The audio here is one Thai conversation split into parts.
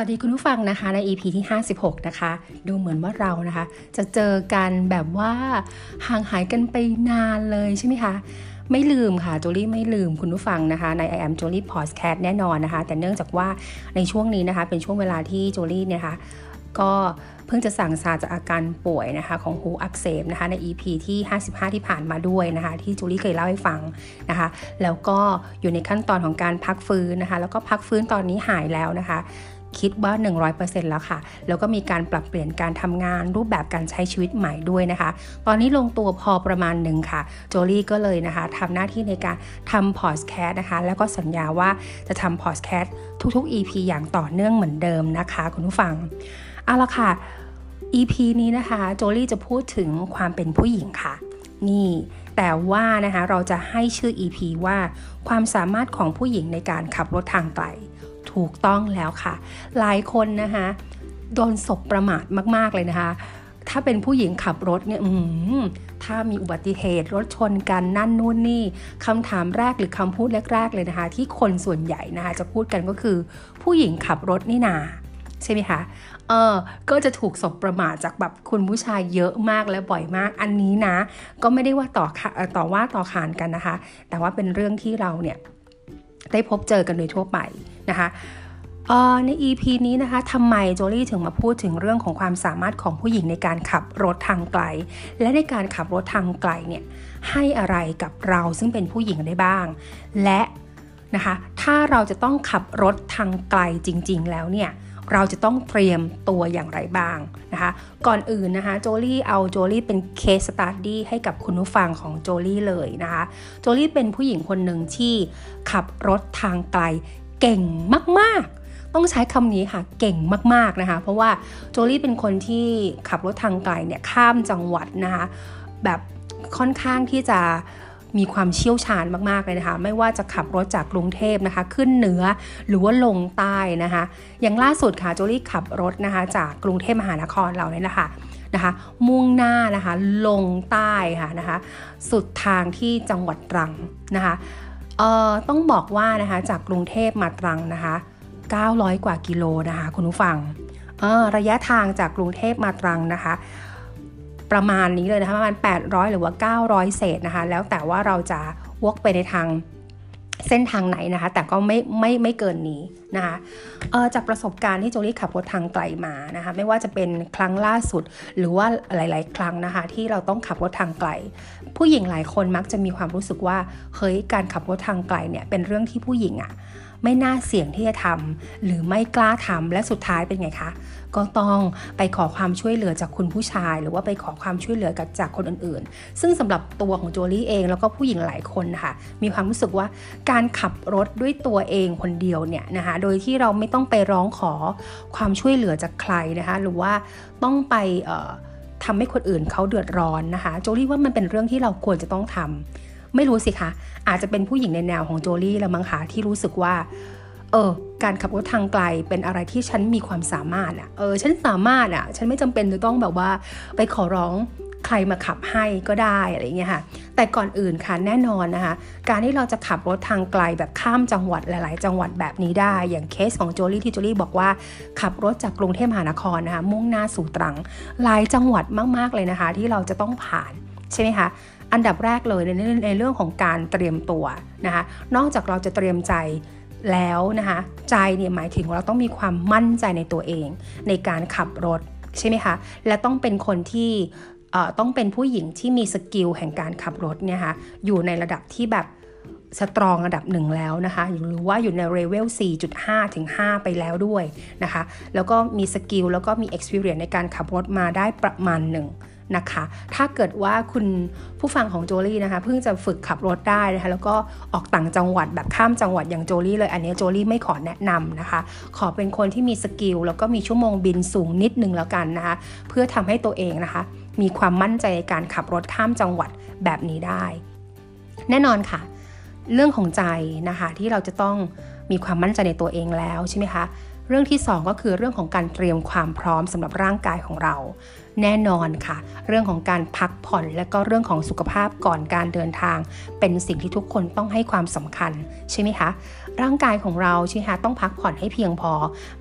วัสดีคุณผู้ฟังนะคะใน EP ที่ 56 นะคะ ดูเหมือนว่าเรานะคะ จะเจอกันแบบว่าห่างหายกันไปนานเลยใช่ไหมคะ ไม่ลืมค่ะโจลี่ไม่ลืมคุณผู้ฟังนะคะ ใน I am Jolie Podcast แน่นอนนะคะ แต่เนื่องจากว่าในช่วงนี้นะคะ เป็นช่วงเวลาที่โจลี่เนี่ยนะคะก็เพิ่งจะสั่งซาจากอาการป่วยนะคะของหูอักเสบนะคะใน EP ที่ 55 ที่ผ่านมาด้วยนะคะที่จูลี่เคยเล่าให้ฟังนะคะ แล้วก็อยู่ในขั้นตอนของการพักฟื้นนะคะ แล้วก็พักฟื้นตอนนี้หายแล้วนะคะ คิดว่า 100%แล้วค่ะ แล้วก็มีการปรับเปลี่ยนการทำงานรูปแบบการใช้ชีวิตใหม่ด้วยนะคะ ตอนนี้ลงตัวพอประมาณหนึ่งค่ะ โจลี่ก็เลยนะคะทำหน้าที่ในการทำพอดแคสต์นะคะ แล้วก็สัญญาว่าจะทำพอดแคสต์ทุกๆ EP อย่างต่อเนื่องเหมือนเดิมนะคะ คุณผู้ฟัง เอาละค่ะ EP นี้นะคะ โจลี่จะพูดถึงความเป็นผู้หญิงค่ะ นี่แต่ว่านะคะเราจะให้ชื่อ EP ว่าความสามารถของผู้หญิงในการขับรถทางไกล ถูกต้องแล้วค่ะ หลายคนนะคะโดนศพประมาทมาก ๆ เลยนะคะ ถ้าเป็นผู้หญิงขับรถเนี่ยถ้ามีอุบัติเหตุรถชนกันนั่นนู่นนี่คำถามแรกหรือคำพูดแรก ๆ เลยนะคะ ที่คนส่วนใหญ่นะคะ จะพูดกันก็คือ ผู้หญิงขับรถนี่นาใช่ไหมคะ เออ ก็จะถูกสบประมาทจากแบบคุณผู้ชายเยอะมากและบ่อยมาก อันนี้นะ ก็ไม่ได้ว่าต่อต่อว่าต่อขานกันนะคะ แต่ว่าเป็นเรื่องที่เราเนี่ย ได้พบเจอกันโดยทั่วไปนะคะใน EP นี้นะคะทำไมโจลี่ถึงมาพูดถึงเรื่องของความสามารถของผู้หญิงในการขับรถทางไกล และในการขับรถทางไกลเนี่ยให้อะไรกับเราซึ่งเป็นผู้หญิงได้บ้าง และนะคะถ้าเราจะต้องขับรถทางไกลจริง ๆ แล้วเนี่ย เราจะต้องเตรียมตัวอย่างไรบ้างนะคะ ก่อนอื่นนะคะโจลี่เอาโจลี่เป็น case study ให้กับคุณผู้ฟังของโจลี่เลยนะคะ โจลี่เป็นผู้หญิงคนหนึ่งที่ขับรถทางไกลเก่งมากๆต้องใช้คำนี้ค่ะเก่งมากๆนะคะ เพราะว่าโจลี่เป็นคนที่ขับรถทางไกลเนี่ยข้ามจังหวัดนะคะแบบค่อนข้างที่จะ มีความเชี่ยวชาญมากๆเลยนะคะ ไม่ว่าจะขับรถจากกรุงเทพนะคะ ขึ้นเหนือหรือว่าลงใต้นะคะ อย่างล่าสุดค่ะโจลี่ขับรถนะคะ จากกรุงเทพมหานครเราเนี่ยนะคะนะคะมุ่งหน้านะคะลงใต้ค่ะนะคะสุดทางที่จังหวัดตรังนะคะเอ่อต้องบอกว่านะคะจากกรุงเทพมาตรังนะคะ 900 กว่ากิโลนะคะคุณผู้ฟังระยะทางจากกรุงเทพมาตรังนะคะ ประมาณนี้เลยนะคะประมาณ 800 หรือว่า 900 เศษนะคะ แล้วแต่ว่าเราจะวกไปในทางเส้นทางไหนนะคะ แต่ก็ไม่ไม่ไม่เกินนี้นะคะจากประสบการณ์ที่โจลี่ขับรถทางไกลมานะคะไม่ว่าจะเป็นครั้งล่าสุดหรือว่าหลาย ๆ ครั้งนะคะที่เราต้องขับรถทางไกล ผู้หญิงหลายคนมักจะมีความรู้สึกว่าเฮ้ยการขับรถทางไกลเนี่ยเป็นเรื่องที่ผู้หญิงอะ่ะ ไม่น่าเสี่ยงที่จะทำหรือไม่กล้าทำและสุดท้ายเป็นไงคะก็ต้องไปขอความช่วยเหลือจากคุณผู้ชาย หรือว่าไปขอความช่วยเหลือกจากคนอื่นๆ ซึ่งสำหรับตัวของโจลี่เองแล้วก็ผู้หญิงหลายคนค่ะมีความรู้สึกว่าการขับรถด้วยตัวเองคนเดียวเนี่ยนะคะโดยที่เราไม่ต้องไปร้องขอความช่วยเหลือจากใครนะคะหรือว่าต้องไปทำให้คนอื่นเขาเดือดร้อนนะคะ โจลี่ว่ามันเป็นเรื่องที่เราควรจะต้องทำ ไม่รู้สิคะ อาจจะเป็นผู้หญิงในแนวของโจลี่แล้วมั้งคะที่รู้สึกว่า เออ การขับรถทางไกลเป็นอะไรที่ฉันมีความสามารถอะเออ ฉันสามารถอะฉันไม่จำเป็นจะต้องแบบว่าไปขอร้องใครมาขับให้ก็ได้อะไรเงี้ยค่ะ แต่ก่อนอื่นค่ะแน่นอนนะคะ การที่เราจะขับรถทางไกลแบบข้ามจังหวัดหลาย ๆ จังหวัดแบบนี้ได้ อย่างเคสของโจลี่ที่โจลี่บอกว่าขับรถจากกรุงเทพมหานครนะคะมุ่งหน้าสู่ตรัง หลายจังหวัดมาก ๆ เลยนะคะ ที่เราจะต้องผ่านใช่ไหมคะ อันดับแรกเลยในในเรื่องของการเตรียมตัวนะคะนอกจากเราจะเตรียมใจแล้วนะคะใจเนี่ยหมายถึงเราต้องมีความมั่นใจในตัวเอง ในการขับรถใช่ไหมคะและต้องเป็นคนที่ต้องเป็นผู้หญิงที่มี skill แห่งการขับรถเนี่ยค่ะอยู่ในระดับที่แบบ strong ระดับหนึ่งแล้วนะคะหรือว่าอยู่ในเรเวล 4.5 ถึง 5 ไปแล้วด้วยนะคะ แล้วก็มี skill แล้วก็มี experience ในการขับรถมาได้ประมาณหนึ่ง นะคะ ถ้าเกิดว่าคุณผู้ฟังของโจลี่นะคะเพิ่งจะฝึกขับรถได้นะคะแล้วก็ออกต่างจังหวัดแบบข้ามจังหวัดอย่างโจลี่เลยอันนี้โจลี่ไม่ขอแนะนำนะคะ ขอเป็นคนที่มีสกิลแล้วก็มีชั่วโมงบินสูงนิดนึงแล้วกันนะคะเพื่อทำให้ตัวเองนะคะ มีความมั่นใจในการขับรถข้ามจังหวัดแบบนี้ได้ แน่นอนค่ะ เรื่องของใจนะคะที่เราจะต้องมีความมั่นใจในตัวเองแล้วใช่ไหมคะเรื่องที่ 2 ก็คือเรื่องของการเตรียมความพร้อมสำหรับร่างกายของเรา แน่นอนค่ะ เรื่องของการพักผ่อนและก็เรื่องของสุขภาพก่อนการเดินทาง เป็นสิ่งที่ทุกคนต้องให้ความสำคัญใช่ไหมคะร่างกายของเราใช่ไหมคะต้องพักผ่อนให้เพียงพอ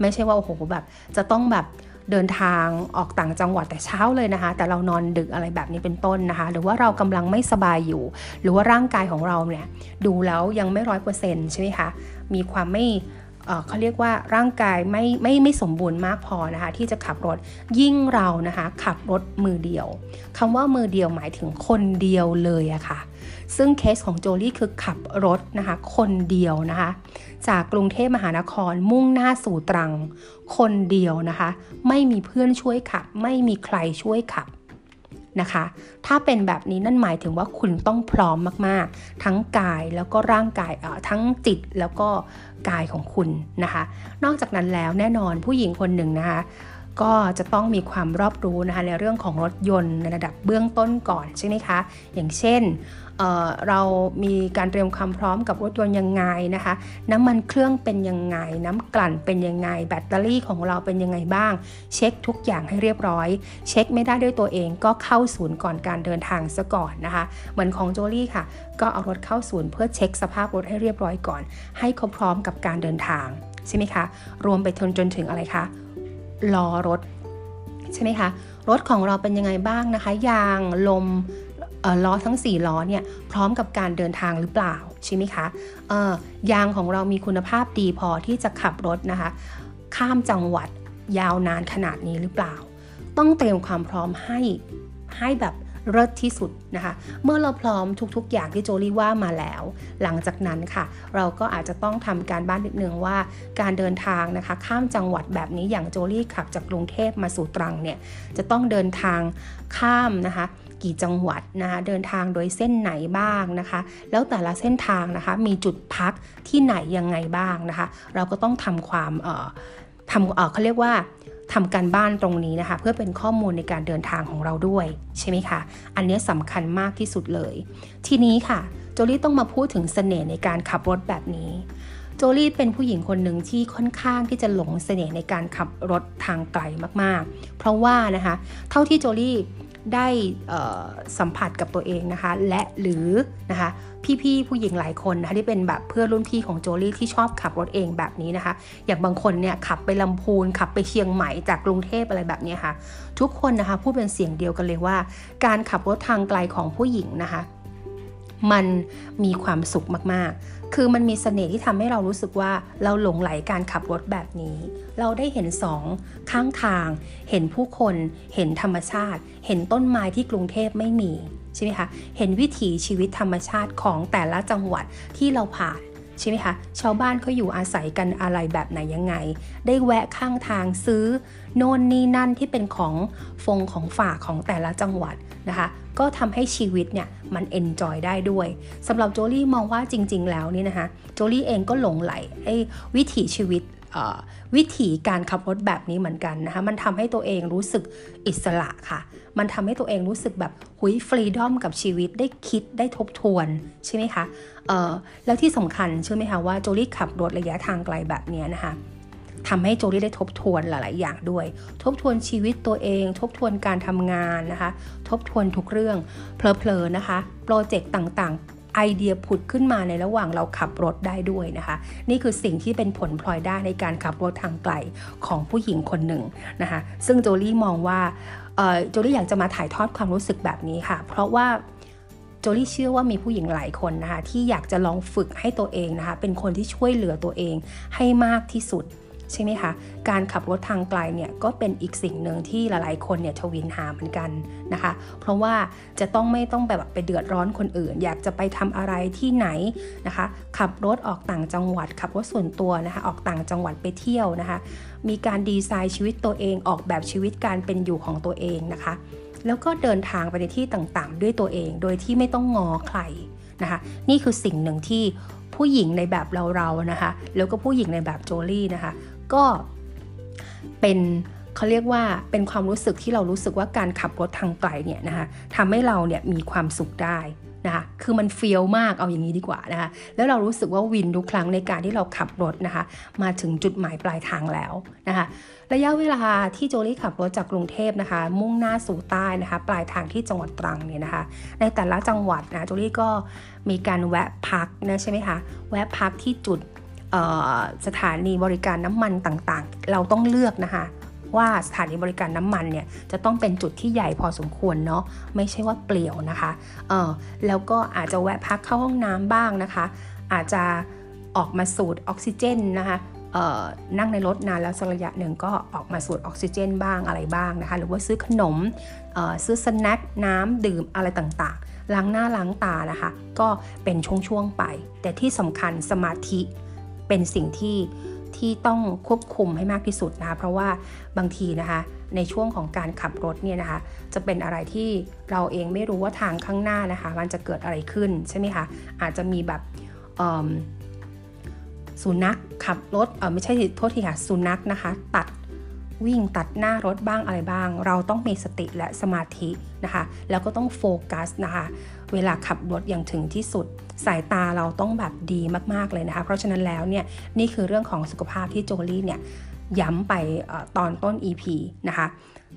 ไม่ใช่ว่าโอ้โหแบบจะต้องแบบเดินทางออกต่างจังหวัดแต่เช้าเลยนะคะ แต่เรานอนดึกอะไรแบบนี้เป็นต้นนะคะ หรือว่าเรากำลังไม่สบายอยู่ หรือว่าร่างกายของเราเนี่ยดูแล้วยังไม่ร้อยเปอร์เซ็นต์ใช่ไหมคะมีความไม่ เขาเรียกว่าร่างกายไม่ไม่ไม่สมบูรณ์มากพอนะคะที่จะขับรถยิ่งเรานะคะขับรถมือเดียวคำว่ามือเดียวหมายถึงคนเดียวเลยอะคะ่ะซึ่งเคสของโจลี่คือขับรถนะคะคนเดียวนะคะจากกรุงเทพมหานครมุ่งหน้าสู่ตรัง คนเดียวนะคะ ไม่มีเพื่อนช่วยขับ ไม่มีใครช่วยขับ นะคะ ถ้าเป็นแบบนี้นั่นหมายถึงว่าคุณต้องพร้อมมากๆ ทั้งกายแล้วก็ร่างกายเอ่อทั้งจิตแล้วก็กายของคุณนะคะ นอกจากนั้นแล้วแน่นอนผู้หญิงคนหนึ่งนะคะ ก็จะต้องมีความรอบรู้นะคะในเรื่องของรถยนต์ในระดับเบื้องต้นก่อนใช่ไหมคะ อย่างเช่นเเรามีการเตรียมความพร้อมกับรถยนต์ยังไงนะคะ น้ำมันเครื่องเป็นยังไง น้ำกลั่นเป็นยังไง แบตเตอรี่ของเราเป็นยังไงบ้าง เช็คทุกอย่างให้เรียบร้อย เช็คไม่ได้ด้วยตัวเองก็เข้าศูนย์ก่อนการเดินทางซะก่อนนะคะ เหมือนของโจลี่ค่ะ ก็เอารถเข้าศูนย์เพื่อเช็คสภาพรถให้เรียบร้อยก่อน ให้เขาพร้อมกับการเดินทางใช่ไหมคะ รวมไปจนจนถึงอะไรคะ ล้อรถใช่ไหมคะ รถของเราเป็นยังไงบ้างนะคะ ยางลมล้อทั้ง 4 ล้อเนี่ยพร้อมกับการเดินทางหรือเปล่าใช่ไหมคะยางของเรามีคุณภาพดีพอที่จะขับรถนะคะ ข้ามจังหวัดยาวนานขนาดนี้หรือเปล่า ต้องเตรียมความพร้อมให้ให้แบบ เลิศที่สุดนะคะ เมื่อเราพร้อมทุกๆ อย่างที่โจลี่ว่ามาแล้ว หลังจากนั้นค่ะ เราก็อาจจะต้องทำการบ้านนิดนึงว่า การเดินทางนะคะ ข้ามจังหวัดแบบนี้อย่างโจลี่ขับจากกรุงเทพมาสู่ตรังเนี่ยจะต้องเดินทางข้ามนะคะกี่จังหวัดนะคะเดินทางโดยเส้นไหนบ้างนะคะ แล้วแต่ละเส้นทางนะคะมีจุดพักที่ไหนยังไงบ้างนะคะ เราก็ต้องทำความเอ่อทำเอ่อเขาเรียกว่า ทำการบ้านตรงนี้นะคะ เพื่อเป็นข้อมูลในการเดินทางของเราด้วยใช่ไหมคะ อันนี้สำคัญมากที่สุดเลย ทีนี้ค่ะโจลี่ต้องมาพูดถึงเสน่ห์ในการขับรถแบบนี้โจลี่เป็นผู้หญิงคนหนึ่งที่ค่อนข้างที่จะหลงเสน่ห์ในการขับรถทางไกลมากๆ เพราะว่านะคะ เท่าที่โจลี่ ได้สัมผัสกับตัวเองนะคะ และหรือนะคะพี่ๆผู้หญิงหลายคนนะคะที่เป็นแบบเพื่อนรุ่นพี่ของโจลี่ที่ชอบขับรถเองแบบนี้นะคะ อย่างบางคนเนี่ยขับไปลำพูน ขับไปเชียงใหม่จากกรุงเทพอะไรแบบนี้ค่ะ ทุกคนนะคะพูดเป็นเสียงเดียวกันเลยว่า การขับรถทางไกลของผู้หญิงนะคะ มันมีความสุขมากๆ คือมันมีเสน่ห์ที่ทำให้เรารู้สึกว่าเราหลงไหลการขับรถแบบนี้ เราได้เห็นสองข้างทาง เห็นผู้คน เห็นธรรมชาติ เห็นต้นไม้ที่กรุงเทพไม่มีใช่ไหมคะ เห็นวิถีชีวิตธรรมชาติของแต่ละจังหวัดที่เราผ่านใช่ไหมคะชาวบ้านเขาอยู่อาศัยกันอะไรแบบไหนยังไง ได้แวะข้างทางซื้อ โน่นนี่นั่นที่เป็นของฟงของฝากของแต่ละจังหวัดนะคะ ก็ทำให้ชีวิตเนี่ยมันเอนจอยได้ด้วยสำหรับโจลี่มองว่าจริง ๆ แล้วนี่นะคะโจลี่เองก็หลงไหลไอ้วิถีชีวิตวิถีการขับรถแบบนี้เหมือนกันนะคะ มันทำให้ตัวเองรู้สึกอิสระค่ะ มันทำให้ตัวเองรู้สึกแบบหุยฟรีดอมกับชีวิตได้คิดได้ทบทวนใช่ไหมคะแล้วที่สำคัญเชื่อไหมคะว่าโจลี่ขับรถระยะทางไกลแบบนี้นะคะ ทำให้โจลี่ได้ทบทวนหลาย ๆ อย่างด้วย ทบทวนชีวิตตัวเอง ทบทวนการทำงานนะคะ ทบทวนทุกเรื่องเพลอๆนะคะโปรเจกต์ต่างๆไอเดียผุดขึ้นมาในระหว่างเราขับรถได้ด้วยนะคะ นี่คือสิ่งที่เป็นผลพลอยได้ในการขับรถทางไกลของผู้หญิงคนหนึ่งนะคะ ซึ่งโจลี่มองว่าโจลี่อยากจะมาถ่ายทอดความรู้สึกแบบนี้ค่ะ เพราะว่าโจลี่เชื่อว่ามีผู้หญิงหลายคนนะคะ ที่อยากจะลองฝึกให้ตัวเองนะคะ เป็นคนที่ช่วยเหลือตัวเองให้มากที่สุด ใช่ไหมคะ การขับรถทางไกลเนี่ยก็เป็นอีกสิ่งหนึ่งที่หลายๆ คนเนี่ยทวินหาเหมือนกันนะคะ เพราะว่าจะต้องไม่ต้องแบบไปเดือดร้อนคนอื่น อยากจะไปทำอะไรที่ไหนนะคะ ขับรถออกต่างจังหวัด ขับรถส่วนตัวนะคะออกต่างจังหวัดไปเที่ยวนะคะ มีการดีไซน์ชีวิตตัวเองออกแบบชีวิตการเป็นอยู่ของตัวเองนะคะ แล้วก็เดินทางไปในที่ต่างๆ ด้วยตัวเอง โดยที่ไม่ต้องงอใครนะคะ นี่คือสิ่งหนึ่งที่ผู้หญิงในแบบเราๆนะคะ แล้วก็ผู้หญิงในแบบโจลี่นะคะ ก็เป็นเขาเรียกว่าเป็นความรู้สึกที่เรารู้สึกว่าการขับรถทางไกลเนี่ยนะคะทำให้เราเนี่ยมีความสุขได้นะคะคือมันเฟียวมากเอาอย่างนี้ดีกว่านะคะแล้วเรารู้สึกว่าวินทุกครั้งในการที่เราขับรถนะคะมาถึงจุดหมายปลายทางแล้วนะคะระยะเวลาที่โจลี่ขับรถจากกรุงเทพนะคะ มุ่งหน้าสู่ใต้นะคะปลายทางที่จังหวัดตรังเนี่ยนะคะ ในแต่ละจังหวัดนะโจลี่ก็มีการแวะพักนะใช่ไหมคะแวะพักที่จุด สถานีบริการน้ำมันต่างๆ เราต้องเลือกนะคะว่าสถานีบริการน้ำมันเนี่ยจะต้องเป็นจุดที่ใหญ่พอสมควรเนาะไม่ใช่ว่าเปลี่ยวนะคะเออแล้วก็อาจจะแวะพักเข้าห้องน้ำบ้างนะคะ อาจจะออกมาสูดออกซิเจนนะคะนั่งในรถนานแล้วสักระยะหนึ่งก็ออกมาสูดออกซิเจนบ้างอะไรบ้างนะคะ หรือว่าซื้อขนมซื้อสแน็คน้ำดื่มอะไรต่างๆล้างหน้าล้างตานะคะ ก็เป็นช่วงๆไป แต่ที่สำคัญสมาธิ เป็นสิ่งที่ที่ต้องควบคุมให้มากที่สุดนะคะเพราะว่าบางทีนะคะในช่วงของการขับรถเนี่ยนะคะ จะเป็นอะไรที่เราเองไม่รู้ว่าทางข้างหน้านะคะ มันจะเกิดอะไรขึ้นใช่ไหมคะอาจจะมีแบบสุนัขขับรถเออไม่ใช่โทษทีค่ะสุนัขนะคะ ตัด วิ่งตัดหน้ารถบ้างอะไรบ้าง เราต้องมีสติและสมาธินะคะ แล้วก็ต้องโฟกัสนะคะ เวลาขับรถอย่างถึงที่สุด สายตาเราต้องแบบดีมากๆเลยนะคะ เพราะฉะนั้นแล้วเนี่ยนี่คือเรื่องของสุขภาพที่โจลี่เนี่ยย้ำไปตอนต้น EP นะคะ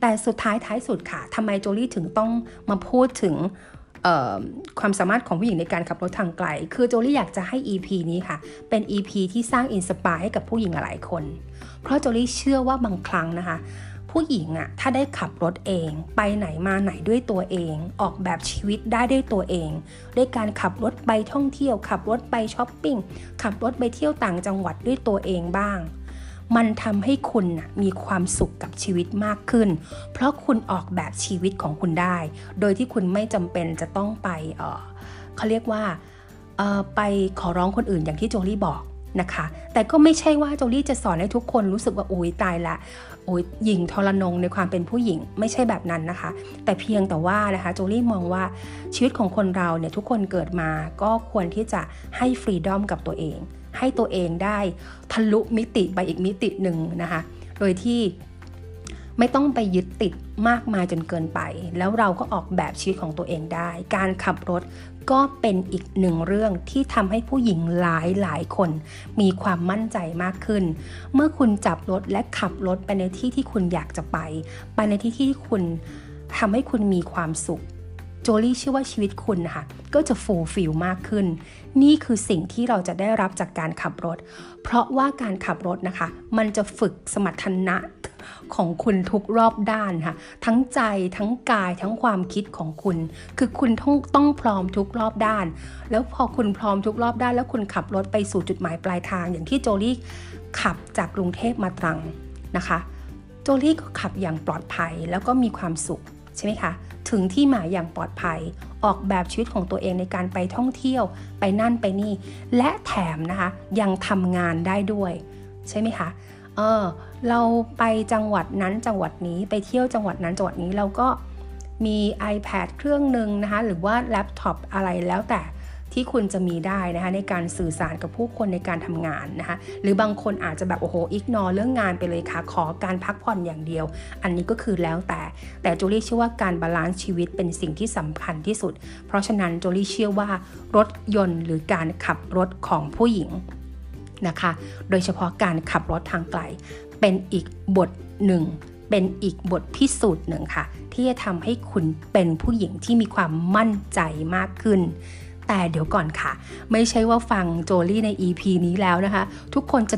แต่สุดท้ายท้ายสุดค่ะทำไมโจลี่ถึงต้องมาพูดถึงความสามารถของผู้หญิงในการขับรถทางไกล คือโจลี่อยากจะให้ EP นี้ค่ะ เป็น EP ที่สร้างอินสปายให้กับผู้หญิงหลายคน เพราะโจลี่เชื่อว่าบางครั้งนะคะ ผู้หญิงอะถ้าได้ขับรถเอง ไปไหนมาไหนด้วยตัวเอง ออกแบบชีวิตได้ด้วยตัวเอง ด้วยการขับรถไปท่องเที่ยว ขับรถไปช้อปปิ้งขับรถไปเที่ยวต่างจังหวัดด้วยตัวเองบ้างมันทำให้คุณนะมีความสุขกับชีวิตมากขึ้น เพราะคุณออกแบบชีวิตของคุณได้ โดยที่คุณไม่จำเป็นจะต้องไปเเขาเรียกว่าไปขอร้องคนอื่นอย่างที่โจลี่บอก นะคะ แต่ก็ไม่ใช่ว่าโจลี่จะสอนให้ทุกคนรู้สึกว่าโอ้ยตายละโอ้ยหญิงทรนงในความเป็นผู้หญิงไม่ใช่แบบนั้นนะคะ แต่เพียงแต่ว่านะคะโจลี่มองว่าชีวิตของคนเราเนี่ยทุกคนเกิดมาก็ควรที่จะให้ฟรีดอมกับตัวเอง ให้ตัวเองได้ทะลุมิติไปอีกมิติหนึ่งนะคะ โดยที่ ไม่ต้องไปยึดติดมากมายจนเกินไป แล้วเราก็ออกแบบชีวิตของตัวเองได้ การขับรถก็เป็นอีกหนึ่งเรื่องที่ทำให้ผู้หญิงหลายหลายคน มีความมั่นใจมากขึ้น เมื่อคุณจับรถและขับรถไปในที่ที่คุณอยากจะไป ไปในที่ที่คุณทำให้คุณมีความสุขโจลี่เชื่อว่าชีวิตคุณนะคะก็จะฟูลฟิลมากขึ้น นี่คือสิ่งที่เราจะได้รับจากการขับรถ เพราะว่าการขับรถนะคะ มันจะฝึกสมรรถนะ ของคุณทุกรอบด้านค่ะ ทั้งใจทั้งกายทั้งความคิดของคุณ คือคุณต้องต้องพร้อมทุกรอบด้าน แล้วพอคุณพร้อมทุกรอบด้าน แล้วคุณขับรถไปสู่จุดหมายปลายทาง อย่างที่โจลี่ขับจากกรุงเทพมาตรังนะคะ โจลี่ก็ขับอย่างปลอดภัยแล้วก็มีความสุขใช่ไหมคะถึงที่หมายอย่างปลอดภัย ออกแบบชีวิตของตัวเองในการไปท่องเที่ยว ไปนั่นไปนี่ และแถมนะคะ ยังทำงานได้ด้วย ใช่ไหมคะ เออเราไปจังหวัดนั้นจังหวัดนี้ไปเที่ยวจังหวัดนั้นจังหวัดนี้เราก็มี iPad เครื่องหนึ่งนะคะหรือว่าแล็ปท็อปอะไรแล้วแต่ที่คุณจะมีได้นะคะในการสื่อสารกับผู้คนในการทำงานนะคะหรือบางคนอาจจะแบบโอ้โห ignore เรื่องงานไปเลยค่ะ ขอการพักผ่อนอย่างเดียว อันนี้ก็คือแล้วแต่ แต่จูลี่เชื่อว่าการ balance ชีวิตเป็นสิ่งที่สำคัญที่สุด เพราะฉะนั้นจูลี่เชื่อว่ารถยนต์หรือการขับรถของผู้หญิง นะคะ โดยเฉพาะการขับรถทางไกล เป็นอีกบทหนึ่ง เป็นอีกบทพิสูจน์หนึ่งค่ะ ที่จะทำให้คุณเป็นผู้หญิงที่มีความมั่นใจมากขึ้น แต่เดี๋ยวก่อนค่ะ ไม่ใช่ว่าฟังโจลี่ใน EP นี้แล้วนะคะ ทุกคนจะ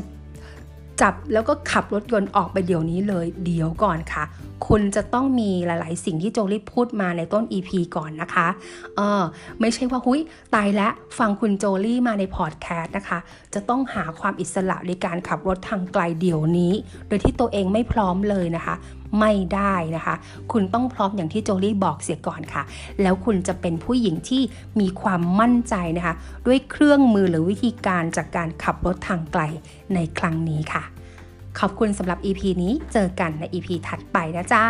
จับแล้วก็ขับรถยนต์ออกไปเดี๋ยวนี้เลยเดี๋ยวก่อนค่ะ คุณจะต้องมีหลาย ๆ สิ่งที่โจลี่พูดมาในต้น EP ก่อนนะคะเออไม่ใช่ว่าหุยตายแล้วฟังคุณโจลี่มาในพอดแคสต์นะคะ จะต้องหาความอิสระในการขับรถทางไกลเดี๋ยวนี้ โดยที่ตัวเองไม่พร้อมเลยนะคะ ไม่ได้นะคะ คุณต้องพร้อมอย่างที่โจลี่บอกเสียก่อนค่ะ แล้วคุณจะเป็นผู้หญิงที่มีความมั่นใจนะคะ ด้วยเครื่องมือหรือวิธีการจากการขับรถทางไกลในครั้งนี้ค่ะ ขอบคุณสำหรับ EP นี้เจอกันใน EP ถัดไปนะจ๊ะ